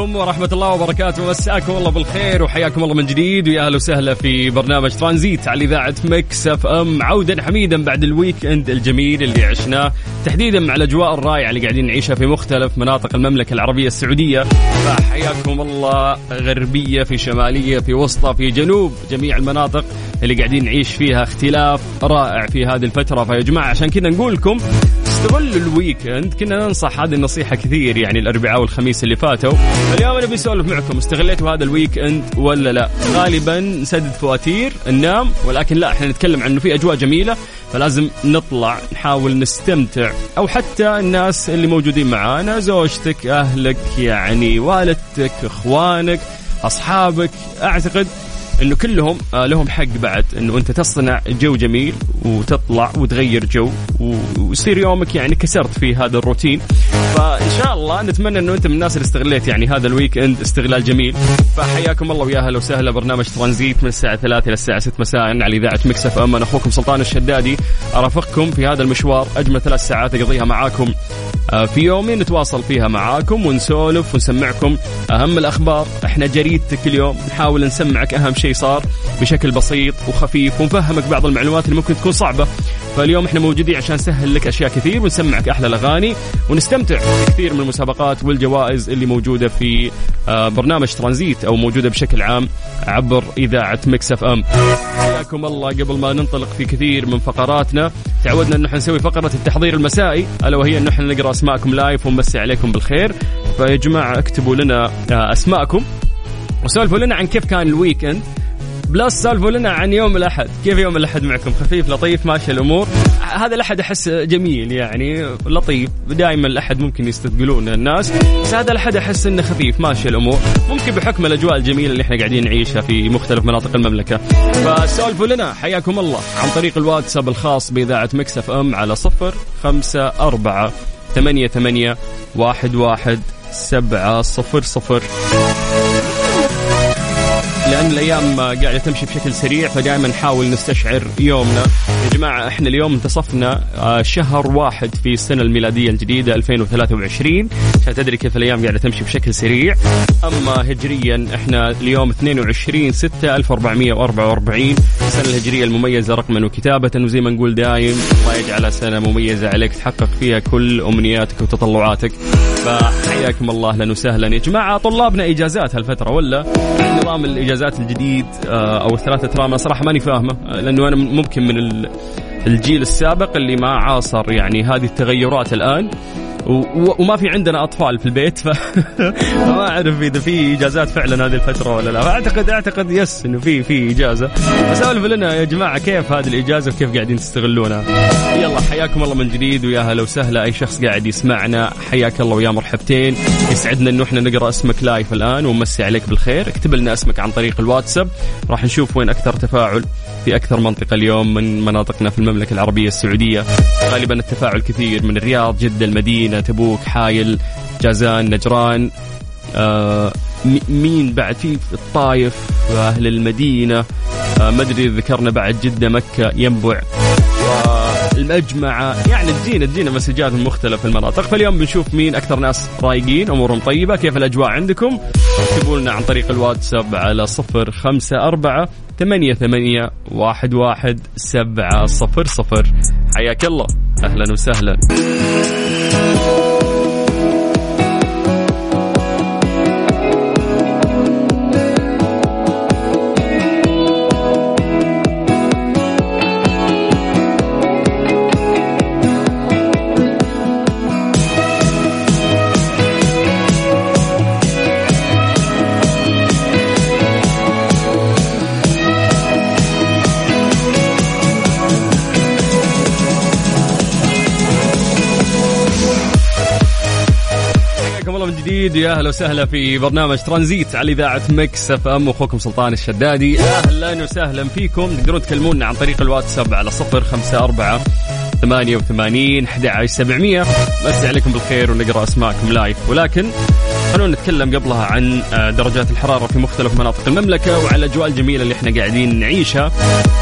عليكم ورحمة الله وبركاته. مساكم الله بالخير وحياكم الله من جديد. ويا أهلا وسهلا في برنامج ترانزيت على إذاعة Mix FM. عودا حميدا بعد ال weekend الجميل اللي عشناه. تحديدا مع الأجواء الرائعة اللي قاعدين نعيشها في مختلف مناطق المملكة العربية السعودية. فحياكم الله. غربية في شمالية في وسطى في جنوب جميع المناطق اللي قاعدين نعيش فيها اختلاف رائع في هذه الفترة. فيا جماعة عشان كذا نقول لكم استغلوا ال weekend كنا ننصح هذه النصيحة كثير يعني الأربعاء والخميس اللي فاتوا. اليوم نبي نسولف معكم استغليتوا هذا ال weekend ولا لا؟ غالبا نسدد فواتير ننام ولكن لا إحنا نتكلم عن إنه في أجواء جميلة فلازم نطلع نحاول نستمتع. أو حتى الناس اللي موجودين معانا زوجتك أهلك يعني والدتك إخوانك أصحابك أعتقد إنه كلهم آه، لهم حق بعد إنه أنت تصنع جو جميل وتطلع وتغير جو ويصير يومك يعني كسرت في هذا الروتين. فإن شاء الله نتمنى إنه أنت من الناس اللي استغليت يعني هذا ال weekend استغلال جميل. فحياكم الله ويا أهلا وسهلا برنامج ترانزيت من الساعة 3 إلى الساعة 6 مساء على إذاعة Mix FM أنا أخوكم سلطان الشدادي أرافقكم في هذا المشوار أجمل ثلاث ساعات أقضيها معاكم. في يومي نتواصل فيها معاكم ونسولف ونسمعكم أهم الأخبار. إحنا جريدتك اليوم نحاول نسمعك أهم شيء صار بشكل بسيط وخفيف ونفهمك بعض المعلومات اللي ممكن تكون صعبة. فاليوم إحنا موجودين عشان نسهل لك أشياء كثير ونسمعك أحلى الأغاني ونستمتع بكثير من المسابقات والجوائز اللي موجودة في آه، برنامج ترانزيت أو موجودة بشكل عام عبر إذاعة Mix FM. حياكم الله. قبل ما ننطلق في كثير من فقراتنا تعودنا انه نسوي فقرة التحضير المسائي ألا وهي انه إحنا نقرأ أسماءكم live ونمسي عليكم بالخير. فيا جماعة اكتبوا لنا آه، أسماءكم. وسولفوا لنا عن كيف كان ال weekend plus سولفوا لنا عن يوم الأحد. كيف يوم الأحد معكم؟ خفيف لطيف ماشي الأمور. هذا الأحد أحس جميل يعني لطيف. دائما الأحد ممكن يستثقلون الناس بس هذا الأحد أحس إنه خفيف ماشي الأمور. ممكن بحكم الأجواء الجميلة اللي إحنا قاعدين نعيشها في مختلف مناطق المملكة. فسولفوا لنا حياكم الله عن طريق الواتساب الخاص بإذاعة Mix FM على صفر خمسة أربعة ثمانية ثمانية واحد واحد سبعة صفر صفر. لأن الأيام قاعدة تمشي بشكل سريع فدائما نحاول نستشعر يومنا. يا جماعة إحنا اليوم انتصفنا آه، شهر واحد في السنة الميلادية الجديدة 2023 عشان تدري كيف الأيام قاعدة تمشي بشكل سريع. أما هجريا إحنا اليوم 22 6 1444 السنة الهجرية المميزة رقما وكتابة وزي ما نقول دايم الله يجعلها سنة مميزة عليك تحقق فيها كل أمنياتك وتطلعاتك. فحياكم الله أهلا وسهلا. يا جماعة طلابنا إجازات هالفترة ولا؟ نظام الاجازات الجديد آه، أو الثلاثة ترام صراحة ماني فاهمة آه، لأنه أنا ممكن من ال- الجيل السابق اللي ما عاصر يعني هذه التغيرات الآن. وما في عندنا أطفال في البيت ف... فما أعرف إذا في إجازات فعلا هذه الفترة ولا لا. فاعتقد أعتقد يس إنه في في إجازة. فسولفوا لنا يا جماعة كيف هذه الإجازة وكيف قاعدين تستغلونها؟ يلا حياكم الله من جديد ويا هلا وسهلا. أي شخص قاعد يسمعنا حياك الله ويا مرحبتين. يسعدنا إنه إحنا نقرأ اسمك لايف الآن ونمسي عليك بالخير. اكتب لنا اسمك عن طريق الواتساب. راح نشوف وين أكثر تفاعل. في أكثر منطقة اليوم من مناطقنا في المملكة العربية السعودية. غالبا التفاعل كثير من الرياض جدة المدينة تبوك حايل جازان نجران. آه مين بعد؟ في الطايف أهل المدينة. آه، ما أدري ذكرنا بعد جدة مكة ينبع المجمعة يعني تجينا تجينا مسجات من مختلف المناطق. فاليوم بنشوف مين أكثر ناس رايقين أمورهم طيبة. كيف الأجواء عندكم؟ اكتبوا لنا عن طريق الواتساب على صفر خمسة أربعة ثمانية ثمانية واحد واحد سبعة صفر صفر. حياك الله. أهلا وسهلا. جديد يا أهلا وسهلا في برنامج ترانزيت على إذاعة Mix FM. أخوكم سلطان الشدادي. أهلا وسهلا فيكم. تقدرون تكلمونا عن طريق الواتساب على صفر خمسة أربعة ثمانية وثمانين أحد عشر سبعمية. مسي عليكم بالخير ونقرأ أسماءكم live ولكن خلونا نتكلم قبلها عن آه، درجات الحرارة في مختلف مناطق المملكة وعلى الأجواء الجميلة اللي إحنا قاعدين نعيشها.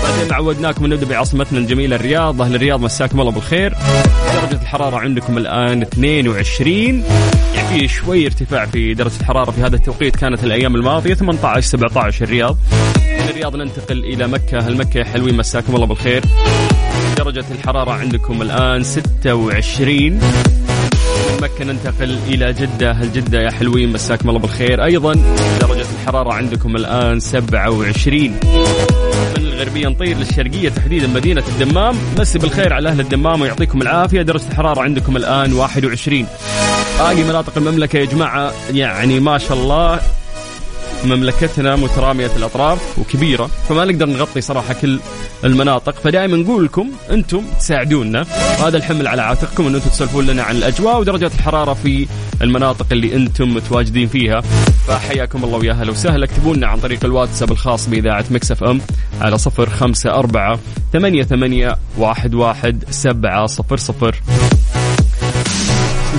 بعدين عودناكم نبدأ بعاصمتنا الجميلة الرياض. أهل الرياض مساكم الله بالخير. درجة الحرارة عندكم الآن 22 يعني في شوي ارتفاع في درجة الحرارة في هذا التوقيت. كانت الأيام الماضية 18 17 الرياض من الرياض ننتقل إلى مكة. هل مكة حلوين مساكم الله بالخير. درجة الحرارة عندكم الآن 26 من مكة ننتقل إلى جدة. هل جدة يا حلوين؟ مساكم الله بالخير. أيضا درجة الحرارة عندكم الآن 27 من الغربية نطير للشرقية تحديدا مدينة الدمام. مسي بالخير على أهل الدمام ويعطيكم العافية. درجة الحرارة عندكم الآن 21 باقي مناطق المملكة يا جماعة يعني ما شاء الله مملكتنا مترامية الأطراف وكبيرة فما نقدر نغطي صراحة كل المناطق. فدائما نقول لكم أنتم تساعدونا. وهذا الحمل على عاتقكم أن أنتم تسولفون لنا عن الأجواء ودرجات الحرارة في المناطق اللي أنتم متواجدين فيها. فحياكم الله ويا هلا وسهلا. اكتبوا لنا عن طريق الواتساب الخاص بإذاعة مكسف أم على صفر خمسة أربعة ثمانية ثمانية واحد واحد سبعة صفر صفر.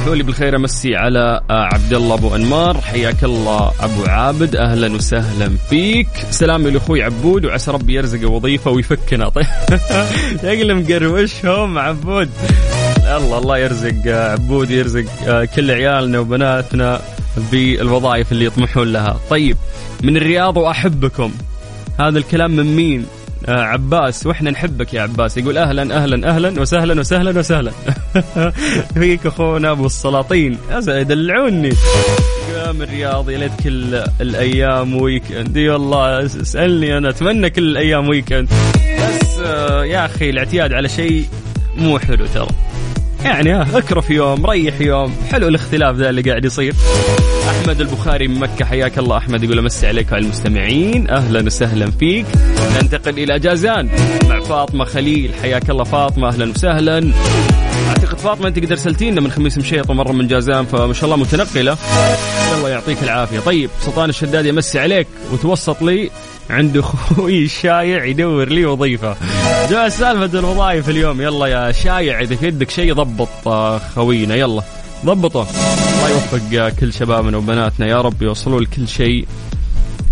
اسمحوا لي بالخير أمسي على آه، عبد الله أبو أنمار. حياك الله أبو عابد. أهلا وسهلا فيك. سلامي لاخوي عبود وعسى ربي يرزقه وظيفة ويفكنا. طيب يقل مقروشهم عبود؟ الله الله يرزق آه، عبود يرزق آه، كل عيالنا وبناتنا بالوظائف اللي يطمحون لها. طيب من الرياض وأحبكم. هذا الكلام من مين؟ عباس وإحنا نحبك يا عباس. يقول أهلا أهلا أهلا وسهلا وسهلا وسهلا. فيك أخونا أبو السلاطين. يدلعوني من الرياض يا ليت كل الأيام weekend اي والله اسألني أنا أتمنى كل الأيام weekend بس آه يا أخي الاعتياد على شيء مو حلو ترى. يعني ها اكرف يوم ريح يوم. حلو الاختلاف ذا اللي قاعد يصير. أحمد البخاري من مكة حياك الله. أحمد يقول أمسي عليك على المستمعين. أهلا وسهلا فيك. ننتقل إلى جازان مع فاطمة خليل. حياك الله فاطمة أهلا وسهلا. أعتقد فاطمة أنت قد ارسلتي لنا من خميس مشيط ومرة من جازان فما شاء الله متنقلة. الله يعطيك العافية. طيب سلطان الشداد يمسي عليك. وتوسط لي عند أخوي الشايع يدور لي وظيفة. جاء سالفة الوظائف اليوم. يلا يا شايع إذا في يدك شيء ضبط آه، خوينا. يلا ضبطه. الله يوفق كل شبابنا وبناتنا. يا رب يوصلوا لكل شيء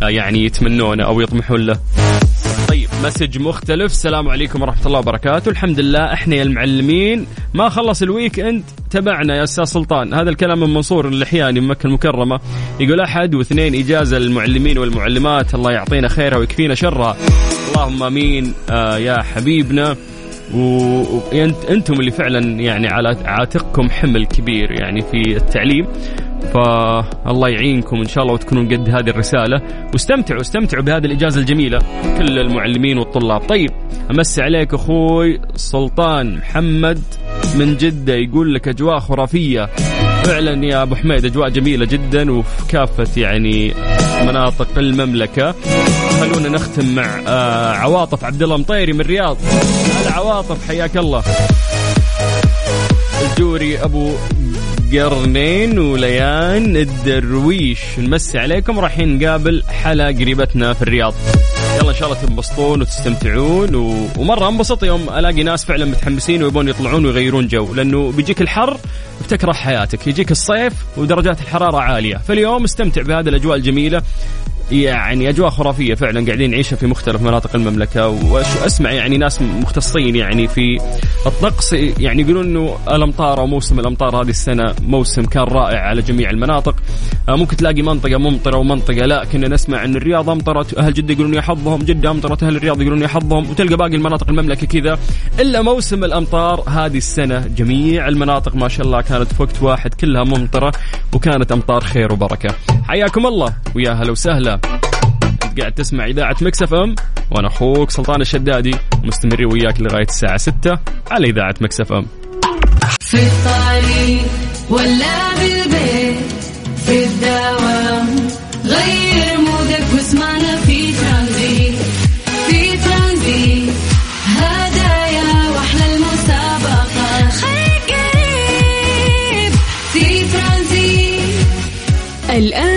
آه، يعني يتمنونه أو يطمحون له. طيب message مختلف. السلام عليكم ورحمة الله وبركاته. الحمد لله إحنا يا المعلمين. ما خلص ال weekend تبعنا يا أستاذ سلطان. هذا الكلام من منصور اللحياني من مكة المكرمة. يقول أحد واثنين إجازة للمعلمين والمعلمات. الله يعطينا خيرها ويكفينا شرها. اللهم آمين آه يا حبيبنا. وأنتم اللي فعلا يعني على عاتقكم حمل كبير يعني في التعليم. فالله يعينكم إن شاء الله وتكونون قد هذه الرسالة. واستمتعوا استمتعوا بهذه الإجازة الجميلة. كل المعلمين والطلاب. طيب امسي عليك أخوي سلطان محمد من جدة يقول لك أجواء خرافية. فعلا يا أبو حميد أجواء جميلة جدا وفي كافه يعني مناطق المملكة. خلونا نختم مع آه عواطف عبد الله مطيري من الرياض. هلا عواطف حياك الله. الجوري أبو القرنين وليان الدرويش. نمسي عليكم رايحين نقابل حلا قريبتنا في الرياض. يلا إن شاء الله تنبسطون وتستمتعون و... ومرة انبسط يوم ألاقي ناس فعلا متحمسين ويبون يطلعون ويغيرون جو. لأنه بيجيك الحر بتكره حياتك يجيك الصيف ودرجات الحرارة عالية. فاليوم استمتع بهذه الأجواء الجميلة. يعني أجواء خرافية فعلا قاعدين نعيشها في مختلف مناطق المملكة. واسمع يعني ناس مختصين يعني في الطقس يعني يقولون إنه الأمطار أو موسم الأمطار هذه السنة موسم كان رائع على جميع المناطق. آه، ممكن تلاقي منطقة ممطرة ومنطقة لا. كنا نسمع إن الرياض أمطرت أهل جدة يقولون يا حظهم جدة أمطرت أهل الرياض يقولون يا حظهم. وتلقى باقي المناطق المملكة كذا. إلا موسم الأمطار هذه السنة جميع المناطق ما شاء الله كانت في وقت واحد كلها ممطرة وكانت أمطار خير وبركة. حياكم الله ويا هلا وسهلا. قاعد تسمع إذاعة Mix FM وأنا أخوك سلطان الشدادي مستمرين وياك لغاية الساعة 6 على إذاعة Mix FM. في الطريق ولا بالبيت في الدوام غير mood ك واسمعنا في ترانزيت في ترانزيت. هدايا وأحلى المسابقة. خليك قريب في ترانزيت. الآن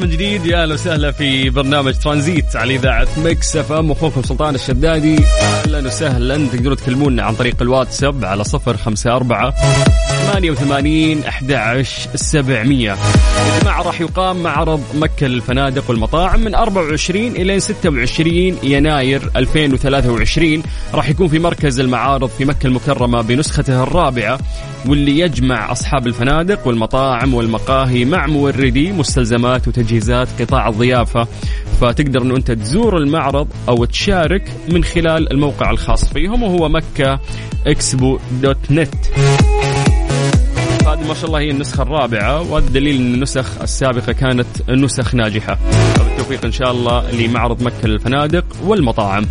من جديد. يا أهلا وسهلا في برنامج ترانزيت على إذاعة Mix FM. أخوكم سلطان الشدادي. أهلا وسهلا. تقدروا تكلمونا عن طريق الواتساب على 054 88 11 700 يا جماعة راح يقام معرض مكة للفنادق والمطاعم من 24 إلى 26 يناير 2023 راح يكون في مركز المعارض في مكة المكرمة بنسخته الرابعة واللي يجمع أصحاب الفنادق والمطاعم والمقاهي مع موردي مستلزمات وتجهيزات قطاع الضيافة. فتقدر انه أنت تزور المعرض أو تشارك من خلال الموقع الخاص فيهم وهو مكة إكسبو دوت نت. هذه ما شاء الله هي النسخة الرابعة وهذا دليل أن النسخ السابقة كانت نسخ ناجحة. فبالتوفيق إن شاء الله لمعرض مكة للفنادق والمطاعم.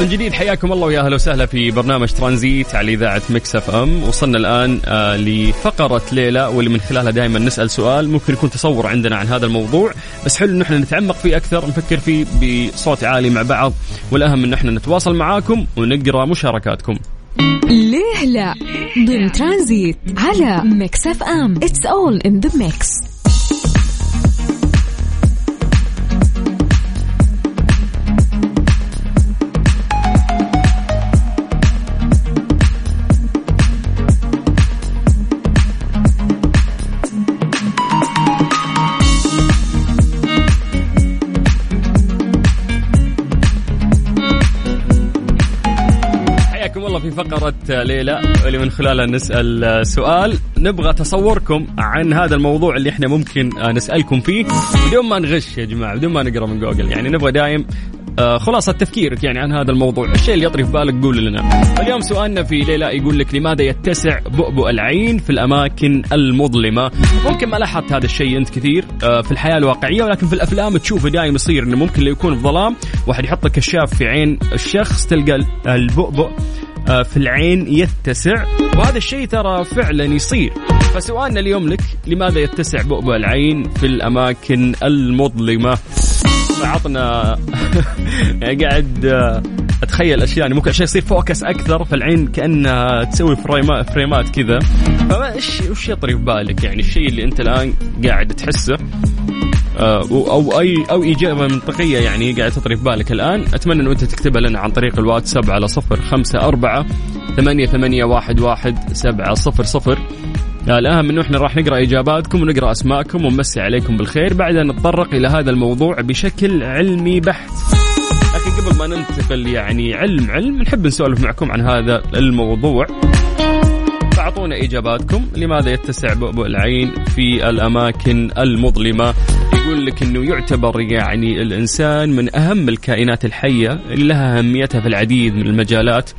من جديد حياكم الله ويا أهلا وسهلا في برنامج ترانزيت على إذاعة Mix FM. وصلنا الآن آه لفقرة ليه لا واللي من خلالها دائما نسأل سؤال ممكن يكون تصور عندنا عن هذا الموضوع. بس حلو إن إحنا نتعمق فيه أكثر نفكر فيه بصوت عالي مع بعض. والأهم إن إحنا نتواصل معاكم ونقرأ مشاركاتكم. ليه لا؟ ضمن ترانزيت على Mix FM. it's all in the mix فقرة ليلى اللي من خلالها نسأل سؤال. نبغى تصوركم عن هذا الموضوع اللي إحنا ممكن نسألكم فيه. بدون ما نغش يا جماعة بدون ما نقرأ من جوجل. يعني نبغى دايم آه، خلاصة تفكيرك يعني عن هذا الموضوع. الشيء اللي يطري في بالك قول لنا. اليوم سؤالنا في ليلى يقول لك لماذا يتسع بؤبؤ العين في الأماكن المظلمة؟ ممكن ما لاحظت هذا الشيء أنت كثير آه، في الحياة الواقعية ولكن في الأفلام تشوفه دايم يصير إنه ممكن لو يكون في ظلام. واحد يحط كشاف في عين الشخص تلقى البؤبؤ آه، في العين يتسع. وهذا الشيء ترى فعلا يصير. فسؤالنا اليوم لك لماذا يتسع بؤبؤ العين في الأماكن المظلمة؟ عطنا يعني قاعد آه، أتخيل أشياء يعني ممكن عشان يصير focus أكثر فالعين كأنها تسوي فريمات فريمات كذا. فما إيش وش يطري في بالك؟ يعني الشيء اللي أنت الآن قاعد تحسه. آه، أو اي أو اجابه منطقية يعني قاعد تطري في بالك الآن. أتمنى انه أنت تكتبها لنا عن طريق الواتساب على صفر خمسة أربعة ثمانية ثمانية واحد واحد سبعة صفر صفر. الأهم أنه إحنا راح نقرأ إجاباتكم ونقرأ أسماءكم ونمسي عليكم بالخير. بعدها نتطرق إلى هذا الموضوع بشكل علمي بحت. أخي قبل ما ننتقل يعني علم علم نحب نسولف معكم عن هذا الموضوع. فاعطونا إجاباتكم. لماذا يتسع بؤبؤ العين في الأماكن المظلمة؟ يقول لك إنه يعتبر يعني الإنسان من أهم الكائنات الحية اللي لها أهميتها في العديد من المجالات.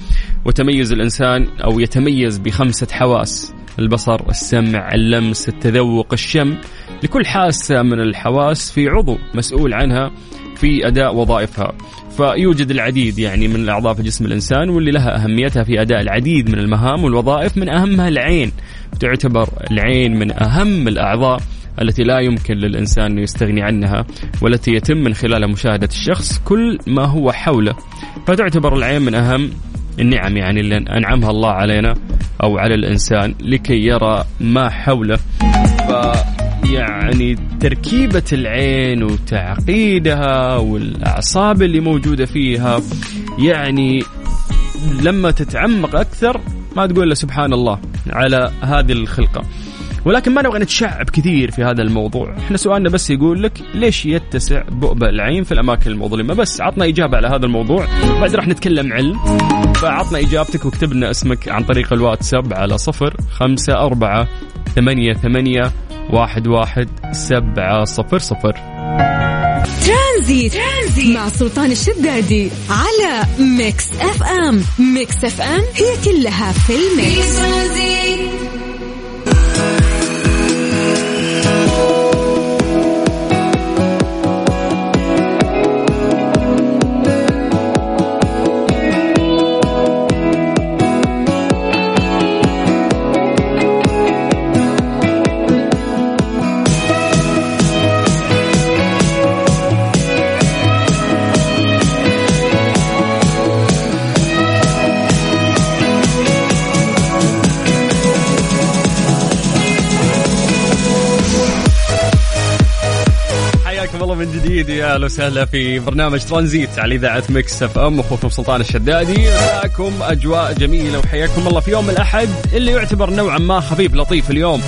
وتميز الإنسان أو يتميز بخمسة حواس البصر، السمع، اللمس، التذوق، الشم، لكل حاسة من الحواس في عضو مسؤول عنها. في أداء وظائفها. فيوجد العديد يعني من الأعضاء في جسم الإنسان واللي لها أهميتها في أداء العديد من المهام والوظائف من أهمها العين. تعتبر العين من أهم الأعضاء التي لا يمكن للإنسان أن يستغني عنها والتي يتم من خلالها مشاهدة الشخص كل ما هو حوله فتعتبر العين من أهم النعم يعني اللي أنعمها الله علينا أو على الإنسان لكي يرى ما حوله ف يعني تركيبة العين وتعقيدها والأعصاب اللي موجودة فيها يعني لما تتعمق أكثر ما تقول إلا سبحان الله على هذه الخلقة. ولكن ما نبغى نتشعب كثير في هذا الموضوع. إحنا سؤالنا بس يقول لك ليش يتسع بؤبؤ العين في الأماكن المظلمة؟ بس عطنا إجابة على هذا الموضوع. بعد راح نتكلم علم فعطنا إجابتك واكتب لنا اسمك عن طريق الواتساب على صفر خمسة أربعة ثمانية ثمانية واحد واحد سبعة صفر صفر ترانزيت. مع سلطان الشدادي على Mix FM Mix FM هي كلها في ال mix من جديد يا أهلا وسهلا في برنامج ترانزيت على إذاعة Mix FM أخوكم سلطان الشدادي. مساكم أجواء جميلة وحياكم الله في يوم الأحد اللي يعتبر نوعا ما خفيف لطيف اليوم.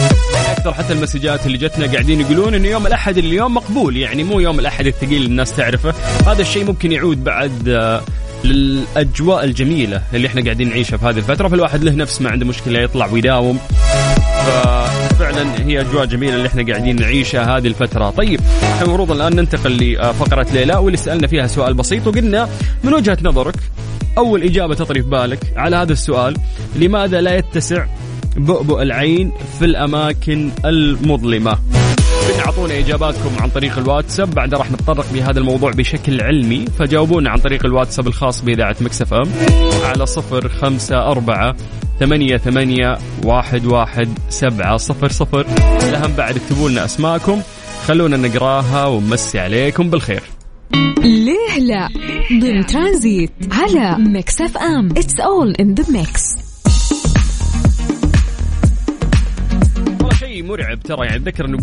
أكثر حتى المسجات اللي جتنا قاعدين يقولون إنه يوم الأحد اليوم مقبول يعني مو يوم الأحد الثقيل الناس تعرفه. هذا الشيء ممكن يعود بعد آه، للأجواء الجميلة اللي إحنا قاعدين نعيشها في هذه الفترة. فالواحد له نفس ما عنده مشكلة يطلع ويداوم. ففعلا هي أجواء جميلة اللي إحنا قاعدين نعيشها هذه الفترة. طيب إحنا المفروض الآن ننتقل لفقرة ليلى واللي سألنا فيها سؤال بسيط وقلنا من وجهة نظرك أول إجابة تطري في بالك على هذا السؤال لماذا لا يتسع بؤبؤ العين في الأماكن المظلمة؟ اعطونا إجاباتكم عن طريق الواتساب. بعد راح نتطرق لهذا الموضوع بشكل علمي. فجاوبونا عن طريق الواتساب الخاص بإذاعة مكسف إم على صفر خمسة أربعة ثمانية ثمانية واحد واحد سبعة صفر صفر. الأهم بعد اكتبوا لنا أسماءكم. خلونا نقراها ونمسي عليكم بالخير. ليه لا؟ ضمن ترانزيت على Mix FM. It's all in the mix والله شيء مرعب ترى يعني أتذكر إنه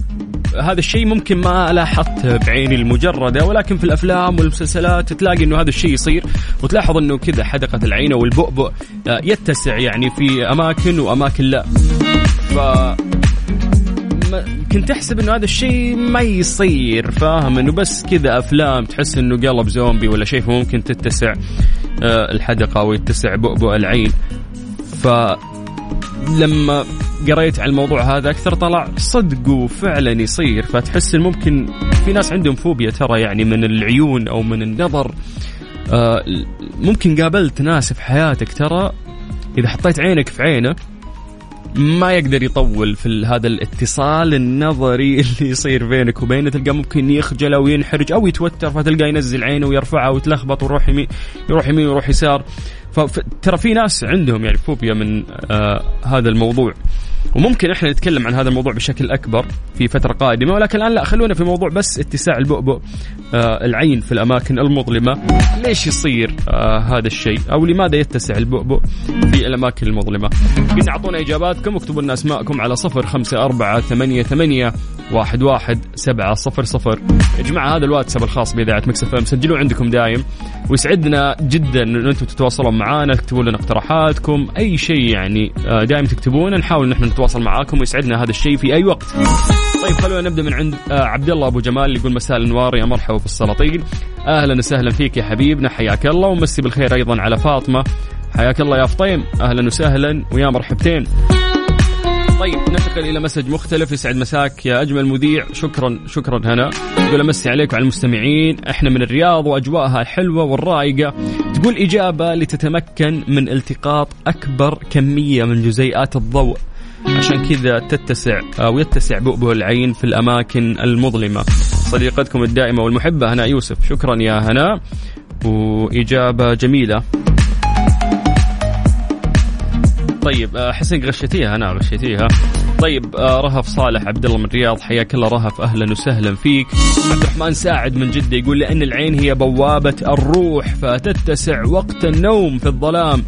هذا الشيء ممكن ما لاحظته بعيني المجردة ولكن في الأفلام والمسلسلات تلاقي إنه هذا الشيء يصير وتلاحظ إنه كذا حدقة العين أو البؤبؤ آه، يتسع يعني في أماكن وأماكن لا. ف كنت أحسب إنه هذا الشيء ما يصير فاهم؟ إنه بس كذا أفلام تحس إنه قلب زومبي ولا شيء فممكن تتسع آه، الحدقة ويتسع بؤبؤ العين. ف لما قريت عن الموضوع هذا أكثر طلع صدق وفعلا يصير فتحس إن ممكن في ناس عندهم فوبيا ترى يعني من العيون أو من النظر. آه ممكن قابلت ناس في حياتك ترى إذا حطيت عينك في عينه ما يقدر يطول في هذا الاتصال النظري اللي يصير بينك وبينه تلقى ممكن يخجل أو ينحرج أو يتوتر فتلقى ينزل عينه ويرفعها وتلخبط ويروح يمين يروح يمين ويروح يسار. فترى في ناس عندهم يعني فوبيا من آه هذا الموضوع. وممكن إحنا نتكلم عن هذا الموضوع بشكل أكبر في فترة قادمة ولكن الآن لا خلونا في موضوع بس اتساع البؤبؤ آه العين في الأماكن المظلمة. ليش يصير آه هذا الشيء؟ أو لماذا يتسع البؤبؤ في الأماكن المظلمة؟ قلنا أعطونا إجاباتكم واكتبوا لنا أسماءكم على صفر خمسة أربعة ثمانية, ثمانية واحد, واحد سبعة صفر صفر. يا جماعة هذا الواتساب الخاص بإذاعة مكسف إم سجلوه عندكم دايم. ويسعدنا جدا إن أنتم تتواصلون معنا تكتبوا لنا اقتراحاتكم أي شيء يعني آه، دائما تكتبونه نحاول نحن نتواصل معاكم ويسعدنا هذا الشيء في أي وقت. طيب خلونا نبدأ من عند آه عبد الله أبو جمال اللي يقول مساء الأنوار يا مرحبا في السلاطين أهلا وسهلا فيك يا حبيبنا حياك الله ومسي بالخير أيضا على فاطمة. حياك الله يا فطيم أهلا وسهلا ويا مرحبتين. طيب ننتقل إلى مسج مختلف يسعد مساك يا أجمل مذيع شكرا شكرا هنا. تقول أمسي عليك وعلى المستمعين. إحنا من الرياض وأجواءها الحلوه والرائقة. تقول إجابة لتتمكن من التقاط أكبر كمية من جزيئات الضوء. عشان كذا تتسع أو يتسع بؤبؤ العين في الأماكن المظلمة. صديقتكم الدائمة والمحبة هنا يوسف. شكرا يا هنا. وإجابة جميلة. طيب آه، حسن غشيتيها أنا غشيتيها. طيب آه، رهف صالح عبد الله من الرياض حياك الله رهف أهلا وسهلا فيك. عبد الرحمن ساعد من جدة يقول لأن العين هي بوابة الروح فتتسع وقت النوم في الظلام.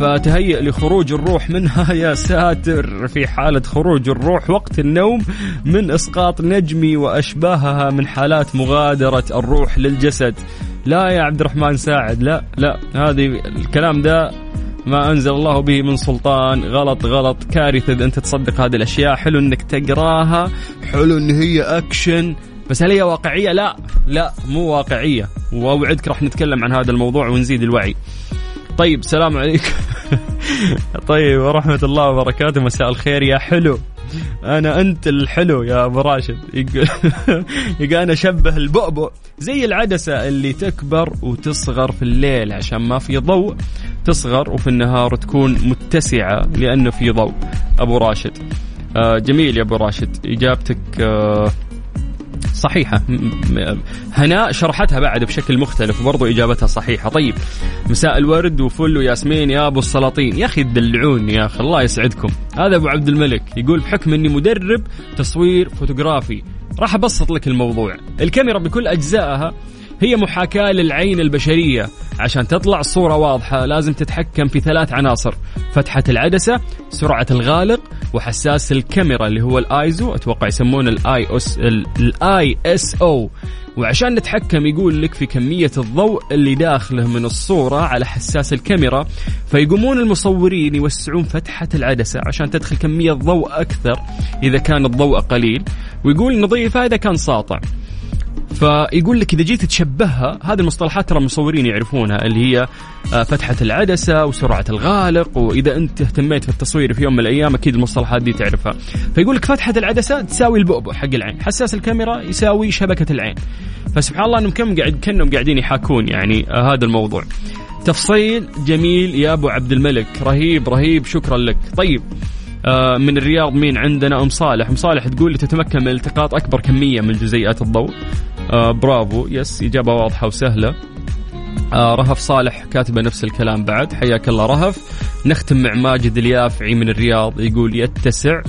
فتهيئ لخروج الروح منها يا ساتر في حالة خروج الروح وقت النوم من إسقاط نجمي وأشباهها من حالات مغادرة الروح للجسد. لا يا عبد الرحمن ساعد لا لا هذه الكلام ده ما أنزل الله به من سلطان. غلط غلط. كارثة إذا أنت تصدق هذه الأشياء. حلو إنك تقراها. حلو إن هي أكشن. بس هل هي واقعية؟ لا لا مو واقعية. وأوعدك راح نتكلم عن هذا الموضوع ونزيد الوعي. طيب السلام عليكم. طيب ورحمة الله وبركاته. مساء الخير يا حلو. أنا أنت الحلو يا أبو راشد. يقول يقول أنا اشبه البؤبؤ. زي العدسة اللي تكبر وتصغر في الليل عشان ما في ضوء. تصغر وفي النهار تكون متسعة لأنه في ضوء. أبو راشد. آه جميل يا أبو راشد. إجابتك آه صحيحة. هناء شرحتها بعد بشكل مختلف وبرضو إجابتها صحيحة. طيب مساء الورد وفل وياسمين يا أبو السلاطين. يا أخي تدلعوني يا أخي الله يسعدكم. هذا أبو عبد الملك يقول بحكم أني مدرب تصوير فوتوغرافي راح أبسط لك الموضوع. الكاميرا بكل أجزائها هي محاكاة للعين البشرية. عشان تطلع الصورة واضحة لازم تتحكم في ثلاث عناصر فتحة العدسة سرعة الغالق وحساس الكاميرا اللي هو الايزو أتوقع يسمونه ال IS ال ISO. وعشان نتحكم يقول لك في كمية الضوء اللي داخله من الصورة على حساس الكاميرا فيقومون المصورين يوسعون فتحة العدسة عشان تدخل كمية ضوء أكثر إذا كان الضوء قليل. ويقول نضيفها إذا كان ساطع. فيقول لك إذا جيت تشبهها هذه المصطلحات ترى المصورين يعرفونها اللي هي آه، فتحة العدسة وسرعة الغالق وإذا أنت اهتميت في التصوير في يوم من الأيام أكيد المصطلحات دي تعرفها. فيقول لك فتحة العدسة تساوي البؤبؤ حق العين. حساس الكاميرا يساوي شبكة العين. فسبحان الله إنهم كم قاعد كأنهم قاعدين يحاكون يعني آه، هذا الموضوع. تفصيل جميل يا أبو عبد الملك. رهيب رهيب. شكرا لك. طيب آه، من الرياض مين عندنا؟ أم صالح. أم صالح تقول تتمكن من التقاط أكبر كمية من جزيئات الضوء. آه برافو. يس إجابة واضحة وسهلة. آه رهف صالح كاتبة نفس الكلام بعد. حياك الله رهف. نختم مع ماجد اليافعي من الرياض. يقول يتسع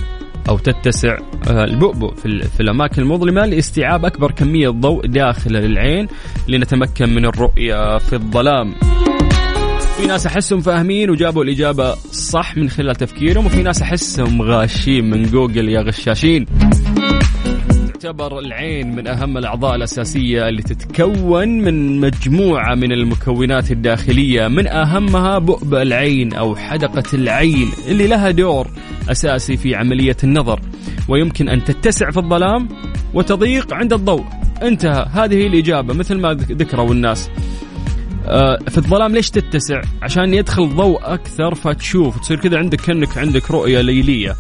أو تتسع آه البؤبؤ في, في الأماكن المظلمة لاستيعاب أكبر كمية ضوء داخل للعين لنتمكن من الرؤية في الظلام. في ناس أحسهم فاهمين وجابوا الإجابة صح من خلال تفكيرهم وفي ناس أحسهم غاشين من جوجل يا غشاشين. تعتبر العين من أهم الأعضاء الأساسية اللي تتكون من مجموعة من المكونات الداخلية. من أهمها بؤبؤ العين أو حدقة العين اللي لها دور أساسي في عملية النظر. ويمكن أن تتسع في الظلام وتضيق عند الضوء. انتهى. هذه الإجابة مثل ما ذكروا الناس. في الظلام ليش تتسع؟ عشان يدخل ضوء أكثر فتشوف تصير كذا عندك كأنك عندك رؤية ليلية.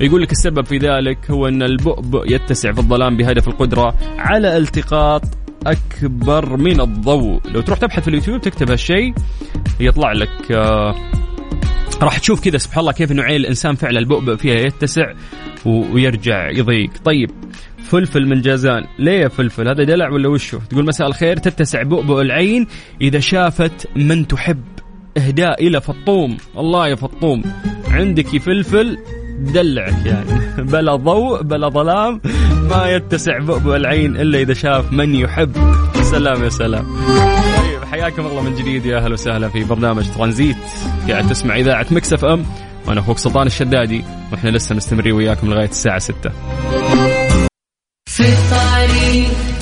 يقول لك السبب في ذلك هو أن البؤبؤ يتسع في الظلام بهدف القدرة على التقاط أكبر من الضوء، لو تروح تبحث في اليوتيوب تكتب هالشيء يطلع لك آه راح تشوف كذا سبحان الله كيف إنه عين الإنسان فعلا البؤبؤ فيها يتسع ويرجع يضيق طيب فلفل من جازان. ليه يا فلفل؟ هذا دلع ولا وشه تقول مساء الخير تتسع بؤبؤ العين إذا شافت من تحب. إهداء إلى فطوم. الله يا فطوم. عندك فلفل؟ دلعك يعني. بلا ضوء بلا ظلام. ما يتسع بؤبؤ العين إلا إذا شاف من يحب. سلام يا سلام. طيب حياكم الله من جديد يا أهلا وسهلا في برنامج ترانزيت. قاعد تسمع إذاعة مكسف أم. وأنا أخوك سلطان الشدادي. وإحنا لسه مستمرين وياكم لغاية الساعة 6 في الطريق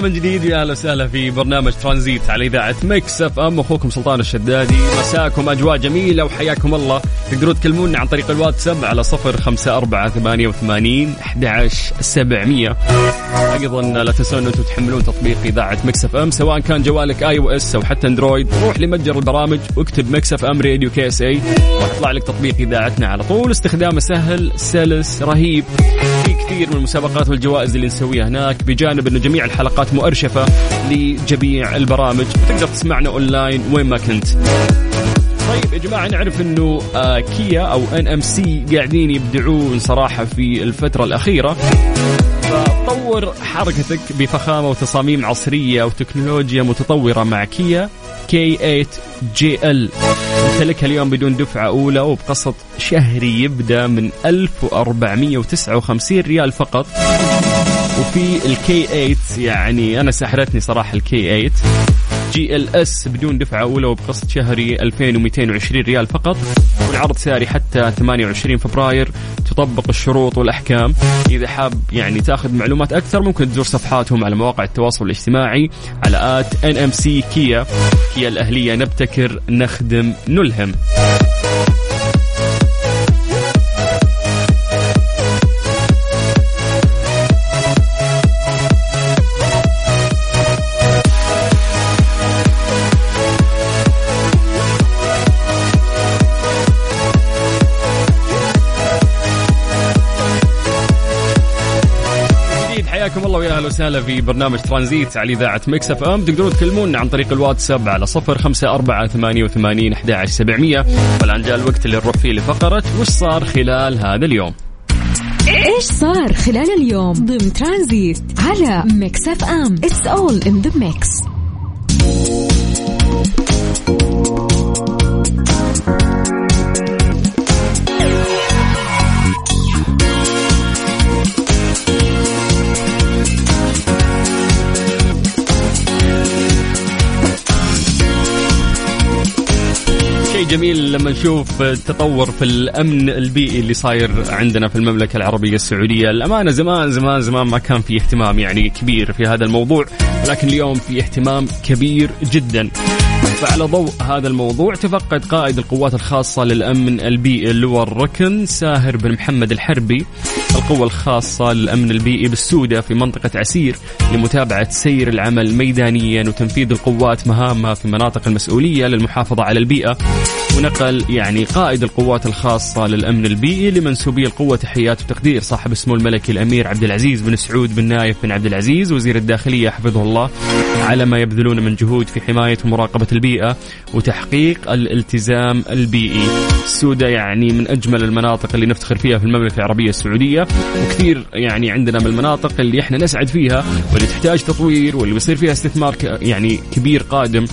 الله من جديد يا أهلا وسهلا في برنامج ترانزيت على إذاعة Mix FM أخوكم سلطان الشدادي. مساكم أجواء جميلة وحياكم الله. تقدرون تكلمونا عن طريق الواتساب على صفر خمسة أربعة ثمانية وثمانين أحد سبعمية. أيضا لا تنسون أنتم تحملون تطبيق إذاعة Mix FM سواء كان جوالك iOS أو حتى أندرويد. روح لمتجر البرامج واكتب Mix FM Radio KSA راح يطلع لك تطبيق إذاعتنا على طول. استخدامه سهل سلس رهيب. في كثير من المسابقات والجوائز اللي نسويها هناك بجانب انه جميع الحلقات مؤرشفة لجميع البرامج. وتقدر تسمعنا أونلاين وين ما كنت. طيب يا جماعة نعرف إنه آه كيا أو NMC قاعدين يبدعون صراحة في الفترة الأخيرة. فطور حركتك بفخامة وتصاميم عصرية وتكنولوجيا متطورة مع كيا K8 GL امتلكها اليوم بدون دفعة أولى وبقسط شهري يبدأ من 1459 ريال فقط. وفي ال K8 يعني أنا سحرتني صراحة ال K8 GLS بدون دفعة أولى وبقسط شهري 2220 ريال فقط. والعرض ساري حتى 28 فبراير. تطبق الشروط والأحكام. إذا حاب يعني تأخذ معلومات أكثر ممكن تزور صفحاتهم على مواقع التواصل الاجتماعي على at NMC كيا كيا الأهلية نبتكر نخدم نلهم. وسهلا في برنامج ترانزيت على إذاعة Mix FM تقدرون تكلمونا عن طريق الواتساب على صفر خمسة أربعة ثمانية وثمانين أحد سبعمية. والآن جاء الوقت اللي نروح فيه لفقرة وش صار خلال هذا اليوم؟ إيش صار خلال اليوم ضمن ترانزيت على Mix FM it's all in the mix جميل لما نشوف التطور في الأمن البيئي اللي صاير عندنا في المملكة العربية السعودية، الأمانة زمان زمان زمان ما كان في اهتمام يعني كبير في هذا الموضوع، لكن اليوم في اهتمام كبير جدا. فعلى ضوء هذا الموضوع؟ تفقد قائد القوات الخاصة للأمن البيئي اللواء الركن ساهر بن محمد الحربي القوة الخاصة للأمن البيئي بالسودة في منطقة عسير لمتابعة سير العمل ميدانيا وتنفيذ القوات مهامها في مناطق المسؤولية للمحافظة على البيئة. ونقل يعني قائد القوات الخاصة للأمن البيئي لمنسوبي القوة تحيات وتقدير صاحب السمو الملكي الأمير عبد العزيز بن سعود بن نايف بن عبد العزيز وزير الداخلية حفظه الله على ما يبذلون من جهود في حماية ومراقبة البيئة. وتحقيق الالتزام البيئي. السودة يعني من أجمل المناطق اللي نفتخر فيها في المملكة العربية السعودية وكثير يعني عندنا من المناطق اللي إحنا نسعد فيها واللي تحتاج تطوير واللي بيصير فيها استثمار يعني كبير قادم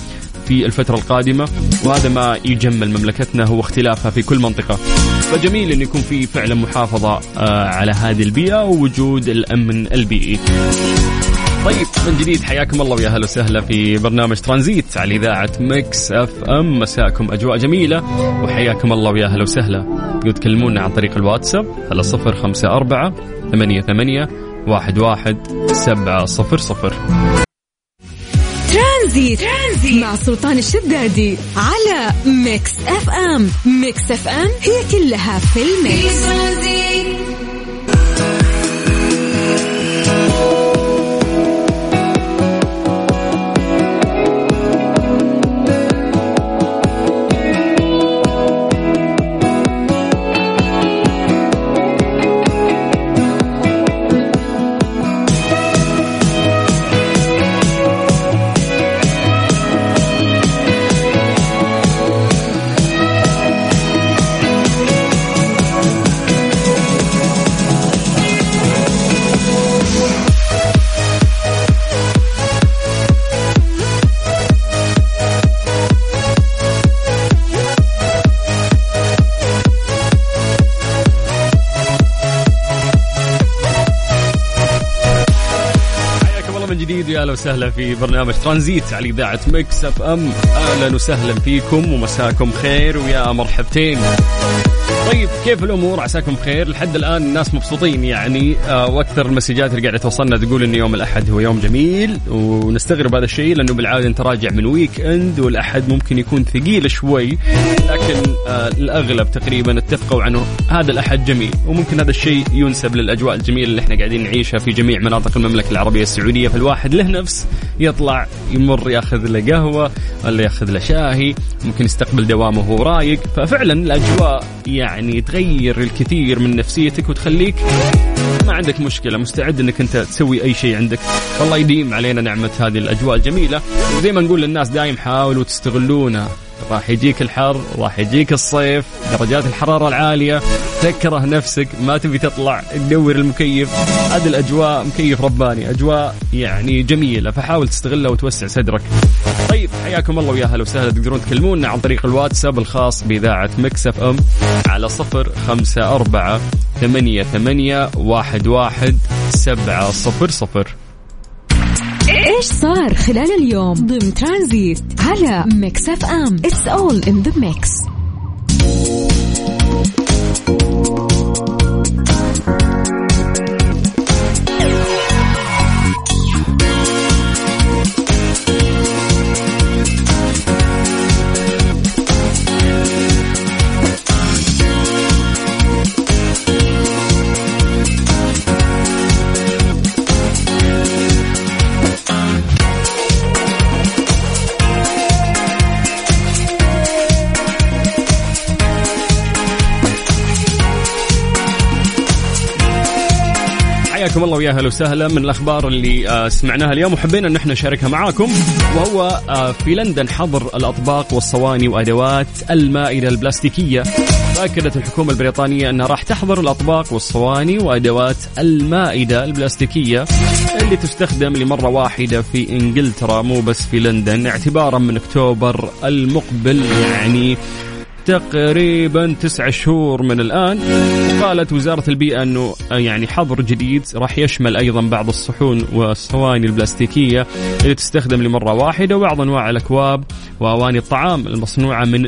في الفترة القادمة وهذا ما يجمل مملكتنا هو اختلافها في كل منطقة. فجميل أن يكون في فعلا محافظة آه، على هذه البيئة ووجود الأمن البيئي. طيب من جديد حياكم الله ويا أهلا وسهلا في برنامج ترانزيت على إذاعة Mix FM. مساكم أجواء جميلة وحياكم الله ويا أهلا وسهلا. تقدروا تكلمونا عن طريق الواتساب على صفر خمسة أربعة ثمانية ثمانية واحد واحد سبعة صفر ترانزيت. ترانزيت مع سلطان الشدادي على Mix FM. Mix FM هي كلها في ال mix. ويا أهلا وسهلا في برنامج ترانزيت على إذاعة Mix FM. أهلا وسهلا فيكم ومساكم خير ويا مرحبتين. طيب كيف الأمور؟ عساكم بخير. لحد الآن الناس مبسوطين يعني آه وأكثر المسجات اللي قاعدة توصلنا تقول إن يوم الأحد هو يوم جميل ونستغرب هذا الشيء لأنه بالعادة أنت راجع من weekend والأحد ممكن يكون ثقيل شوي لكن آه الأغلب تقريبا اتفقوا إنه هذا الأحد جميل وممكن هذا الشيء ينسب للأجواء الجميلة اللي إحنا قاعدين نعيشها في جميع مناطق المملكة العربية السعودية فالواحد له نفس يطلع يمر يأخذ له قهوة ولا يأخذ له شاهي ممكن يستقبل دوامه وهو رايق ففعلا الأجواء يعني تغير الكثير من نفسيتك وتخليك ما عندك مشكلة مستعد إنك أنت تسوي أي شيء عندك. والله يديم علينا نعمة هذه الأجواء الجميلة. وزي ما نقول للناس دايم حاولوا تستغلونها راح يجيك الحر راح يجيك الصيف درجات الحرارة العالية. تكره نفسك ما تبي تطلع تدور المكيف. هذه الأجواء مكيف رباني أجواء يعني جميلة. فحاول تستغلها وتوسع صدرك. طيب حياكم الله ويا هلا وسهلا. تقدرون تكلمونا عن طريق الواتساب الخاص بإذاعة Mix FM على صفر خمسة أربعة ثمانية ثمانية واحد واحد سبعة صفر صفر. إيش صار خلال اليوم ضمن ترانزيت على Mix FM؟ it's all in the mix حياكم الله ويا أهلا وسهلا من الأخبار اللي آه، سمعناها اليوم. وحبينا إن إحنا نشاركها معاكم. وهو آه، في لندن حظر الأطباق والصواني وأدوات المائدة البلاستيكية. فاكدت الحكومة البريطانية أنها راح تحظر الأطباق والصواني وأدوات المائدة البلاستيكية اللي تستخدم لمرة واحدة في إنجلترا مو بس في لندن اعتبارا من أكتوبر المقبل. يعني تقريبا تسعة شهور من الآن قالت وزارة البيئة أنه يعني حظر جديد راح يشمل أيضا بعض الصحون والصواني البلاستيكية اللي تستخدم لمرة واحدة وبعض أنواع الأكواب وأواني الطعام المصنوعة من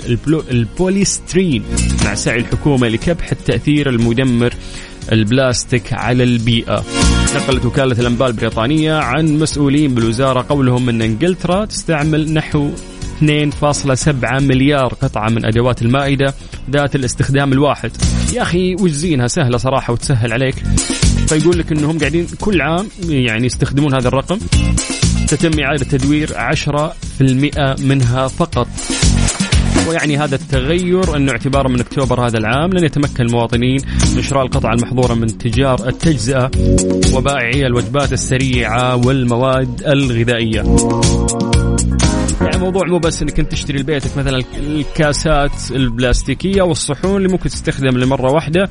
البوليسترين مع سعي الحكومة لكبح التأثير المدمر البلاستيك على البيئة. نقلت وكالة الأنباء البريطانية عن مسؤولين بالوزارة قولهم أن إنجلترا تستعمل نحو 2.7 مليار قطعة من أدوات المائدة ذات الاستخدام الواحد. يا أخي وش زينها؟ سهلة صراحة وتسهل عليك. فيقول لك أنهم قاعدين كل عام يعني يستخدمون هذا الرقم. تتم إعادة تدوير 10% منها فقط. ويعني هذا التغير انه اعتبارا من أكتوبر هذا العام لن يتمكن المواطنين من شراء القطع المحظورة من تجار التجزئة وبائعي الوجبات السريعة والمواد الغذائية. يعني موضوع مو بس إنك أنت تشتري لبيتك مثلا الكاسات البلاستيكية والصحون اللي ممكن تستخدم لمرة واحدة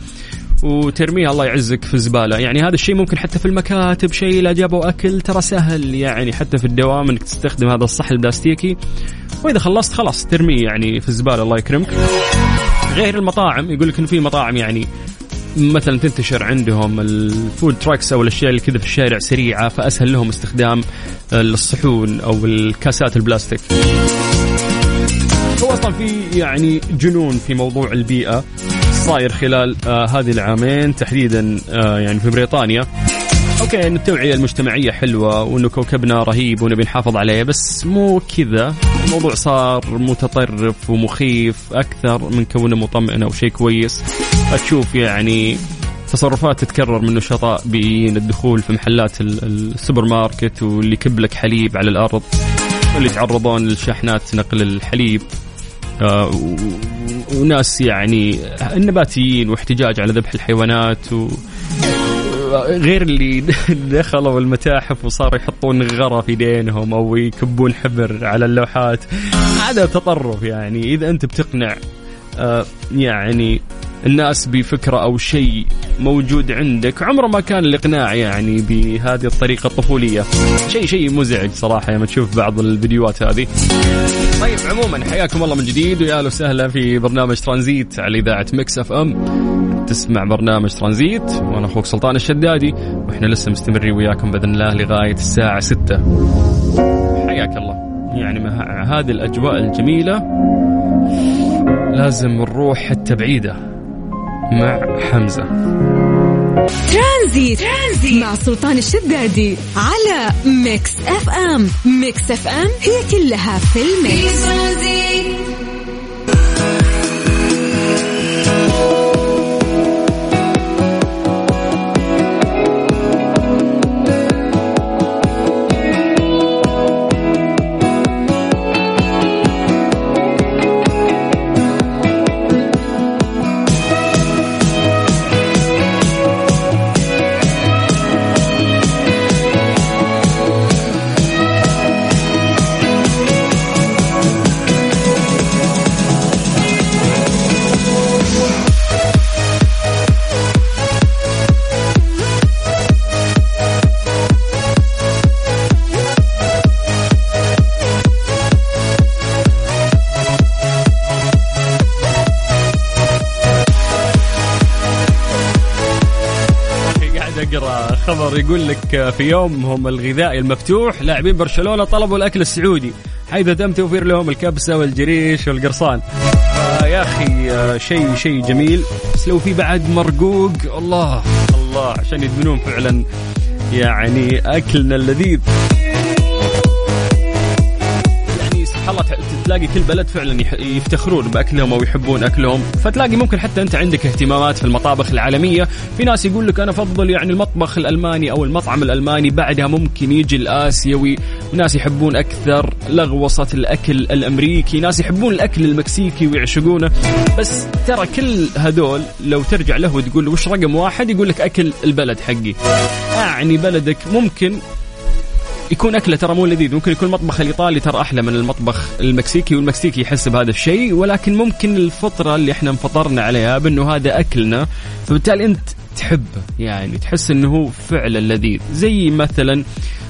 وترميها الله يعزك في الزبالة. يعني هذا الشيء ممكن حتى في المكاتب شيء لا جابوا أكل ترى سهل. يعني حتى في الدوام إنك تستخدم هذا الصحن البلاستيكي. وإذا خلصت خلاص ترميه يعني في الزبالة الله يكرمك. غير المطاعم يقول لك انه في مطاعم يعني مثلا تنتشر عندهم ال food trucks أو الأشياء اللي كذا في الشارع سريعة فأسهل لهم استخدام الصحون أو الكاسات البلاستيك. هو أصلا في يعني جنون في موضوع البيئة صاير خلال آه هذه العامين تحديدا آه يعني في بريطانيا okay إن التوعية المجتمعية حلوة وانه كوكبنا رهيب ونبي نحافظ عليه بس مو كذا. الموضوع صار متطرف ومخيف أكثر من كونه مطمئن أو شيء كويس. تشوف يعني تصرفات تتكرر من نشطاء بيئيين الدخول في محلات السوبر ماركت واللي يكب لك حليب على الأرض واللي يتعرضون لشحنات نقل الحليب. آه وناس يعني النباتيين واحتجاج على ذبح الحيوانات و غير اللي دخلوا المتاحف وصاروا يحطون غرة في دينهم أو يكبون حبر على اللوحات. هذا تطرف يعني. إذا أنت بتقنع آه يعني الناس بفكرة أو شيء موجود عندك عمره ما كان الإقناع يعني بهذه الطريقة الطفولية. شيء شيء مزعج صراحة لما تشوف بعض الفيديوهات هذه. طيب عموما حياكم الله من جديد ويا هلا وسهلا في برنامج ترانزيت على إذاعة Mix FM. تسمع برنامج ترانزيت. وأنا أخوك سلطان الشدادي وإحنا لسه مستمرين وياكم بإذن الله لغاية الساعة 6 حياك الله. يعني مع هذه الأجواء الجميلة لازم نروح حتة بعيدة مع حمزة. ترانزيت. ترانزيت مع سلطان الشدادي على Mix FM. Mix FM هي كلها في ال mix. خبر يقول لك في يومهم الغذائي المفتوح لاعبين برشلونة طلبوا الأكل السعودي حيث تم توفير لهم الكبسة والجريش والقرصان. يا أخي شيء شيء جميل. بس لو في بعد مرقوق الله الله عشان يدمنون فعلا يعني أكلنا اللذيذ. الله تلاقي كل بلد فعلا يفتخرون بأكلهم أو يحبون أكلهم. فتلاقي ممكن حتى أنت عندك اهتمامات في المطابخ العالمية. في ناس يقول لك أنا أفضل يعني المطبخ الألماني أو المطعم الألماني. بعدها ممكن يجي الآسيوي. وناس يحبون أكثر لغوصة الأكل الأمريكي. ناس يحبون الأكل المكسيكي ويعشقونه. بس ترى كل هذول لو ترجع له وتقول له وش رقم واحد؟ يقول لك أكل البلد حقي. يعني بلدك. ممكن يكون أكله ترى مو لذيذ. ممكن يكون المطبخ الإيطالي ترى أحلى من المطبخ المكسيكي والمكسيكي يحس بهذا الشيء ولكن ممكن الفطرة اللي إحنا انفطرنا عليها بأنه هذا أكلنا. فبالتالي أنت تحبه يعني تحس إنه هو فعلا لذيذ. زي مثلا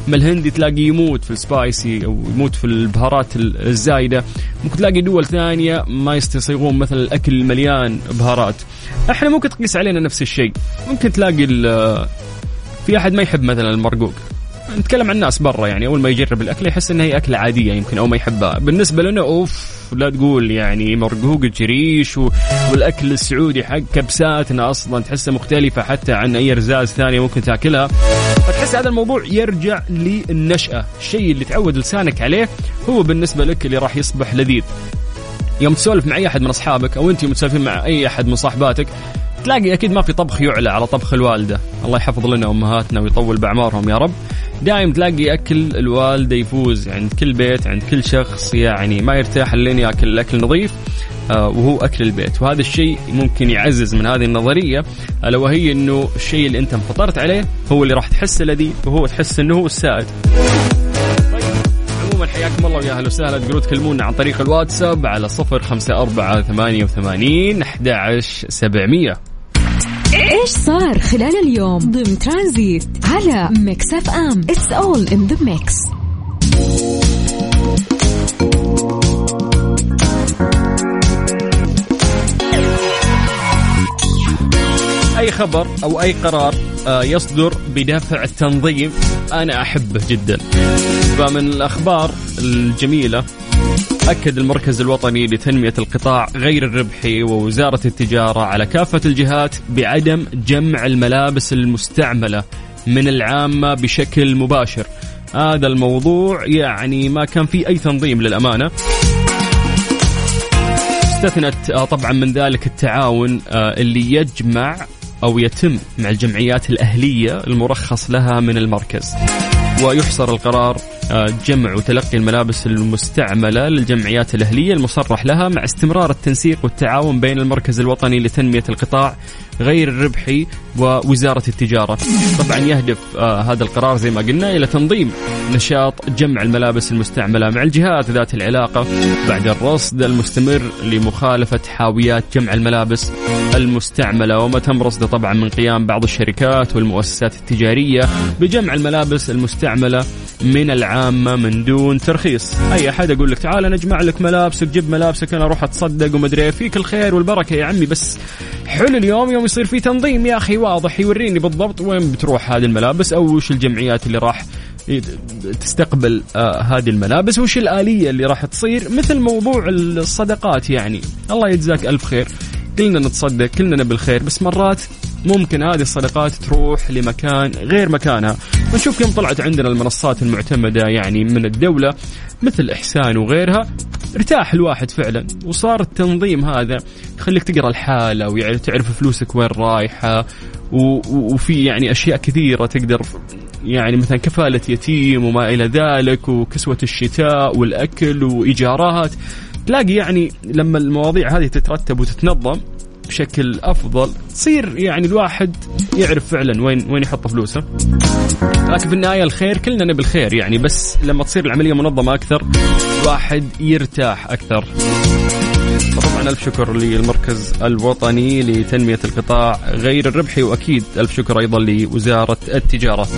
ما الهندي تلاقي يموت في السبايسي أو يموت في البهارات الزايدة. ممكن تلاقي دول ثانية ما يستصيغون مثلا الأكل المليان بهارات. إحنا ممكن تقيس علينا نفس الشيء. ممكن تلاقي في أحد ما يحب مثلا المرقوق. نتكلم عن الناس برا يعني أول ما يجرب الأكل يحس إنها هي أكلة عادية يمكن أو ما يحبها. بالنسبة لنا أوف لا تقول يعني مرقوق الجريش والأكل السعودي حق كبساتنا أصلا تحسها مختلفة حتى عن أي رزاز ثانية ممكن تأكلها. فتحس هذا الموضوع يرجع للنشأة. الشيء اللي تعود لسانك عليه هو بالنسبة لك اللي راح يصبح لذيذ. يوم تسولف مع أي أحد من أصحابك أو أنت متسولفين مع أي أحد من صاحباتك تلاقي أكيد ما في طبخ يعلى على طبخ الوالدة. الله يحفظ لنا أمهاتنا ويطول بأعمارهم يا رب. دائم تلاقي أكل الوالدة يفوز. عند كل بيت عند كل شخص يعني ما يرتاح لين يأكل الأكل نظيف آه، وهو أكل البيت. وهذا الشيء ممكن يعزز من هذه النظرية ألا وهي إنه الشيء اللي أنت انفطرت عليه هو اللي راح تحسه لذيذ وهو تحس إنه هو السائد. عموما حياكم الله ويا أهلا وسهلا. تقدروا تكلمونا عن طريق الواتساب على صفر خمسة أربعة ثمانية وثمانين أحد عشر سبعمية. إيش صار خلال اليوم؟ ضمن ترانزيت على Mix FM it's all in the mix أي خبر أو أي قرار آه، يصدر بدافع التنظيم؟ أنا أحبه جدا. فمن الأخبار الجميلة أكد المركز الوطني لتنمية القطاع غير الربحي ووزارة التجارة على كافة الجهات بعدم جمع الملابس المستعملة من العامة بشكل مباشر. هذا الموضوع يعني ما كان فيه أي تنظيم للأمانة. استثنت آه، طبعا من ذلك التعاون آه، اللي يجمع أو يتم مع الجمعيات الأهلية المرخص لها من المركز. ويحصر القرار جمع وتلقي الملابس المستعملة للجمعيات الأهلية المصرح لها مع استمرار التنسيق والتعاون بين المركز الوطني لتنمية القطاع غير الربحي ووزارة التجارة. طبعا يهدف آه هذا القرار زي ما قلنا إلى تنظيم نشاط جمع الملابس المستعملة مع الجهات ذات العلاقة بعد الرصد المستمر لمخالفة حاويات جمع الملابس المستعملة. وما تم رصده طبعا من قيام بعض الشركات والمؤسسات التجارية بجمع الملابس المستعملة من العامة من دون ترخيص. أي أحد أقول لك تعال نجمع لك ملابسك جيب ملابسك أنا أروح أتصدق ومدري إيه. فيك الخير والبركة يا عمي. بس حلو اليوم يوم يصير في تنظيم يا أخي واضح. يوريني بالضبط وين بتروح هذه الملابس أو وش الجمعيات اللي راح تستقبل آه هذه الملابس وش الآلية اللي راح تصير مثل موضوع الصدقات يعني. الله يجزاك ألف خير. كلنا نتصدق كلنا بالخير. بس مرات ممكن هذه الصدقات تروح لمكان غير مكانها. ونشوف كم طلعت عندنا المنصات المعتمدة يعني من الدولة مثل إحسان وغيرها ارتاح الواحد فعلا. وصار التنظيم هذا يخليك تقرأ الحالة وتعرف فلوسك وين رايحة وفي يعني أشياء كثيرة تقدر يعني مثلا كفالة يتيم وما إلى ذلك وكسوة الشتاء والأكل وإيجارات. تلاقي يعني لما المواضيع هذه تترتب وتتنظم بشكل أفضل تصير يعني الواحد يعرف فعلا وين وين يحط فلوسه لكن في النهاية الخير كلنا نبي الخير يعني بس لما تصير العملية منظمة أكثر الواحد يرتاح أكثر طبعا ألف شكر للمركز الوطني لتنمية القطاع غير الربحي وأكيد ألف شكر أيضا لوزارة التجارة.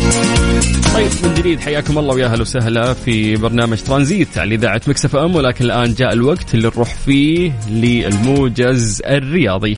طيب من جديد حياكم الله ويا أهلا وسهلا في برنامج ترانزيت على إذاعة مكسف أم ولكن الآن جاء الوقت اللي نروح فيه للموجز الرياضي.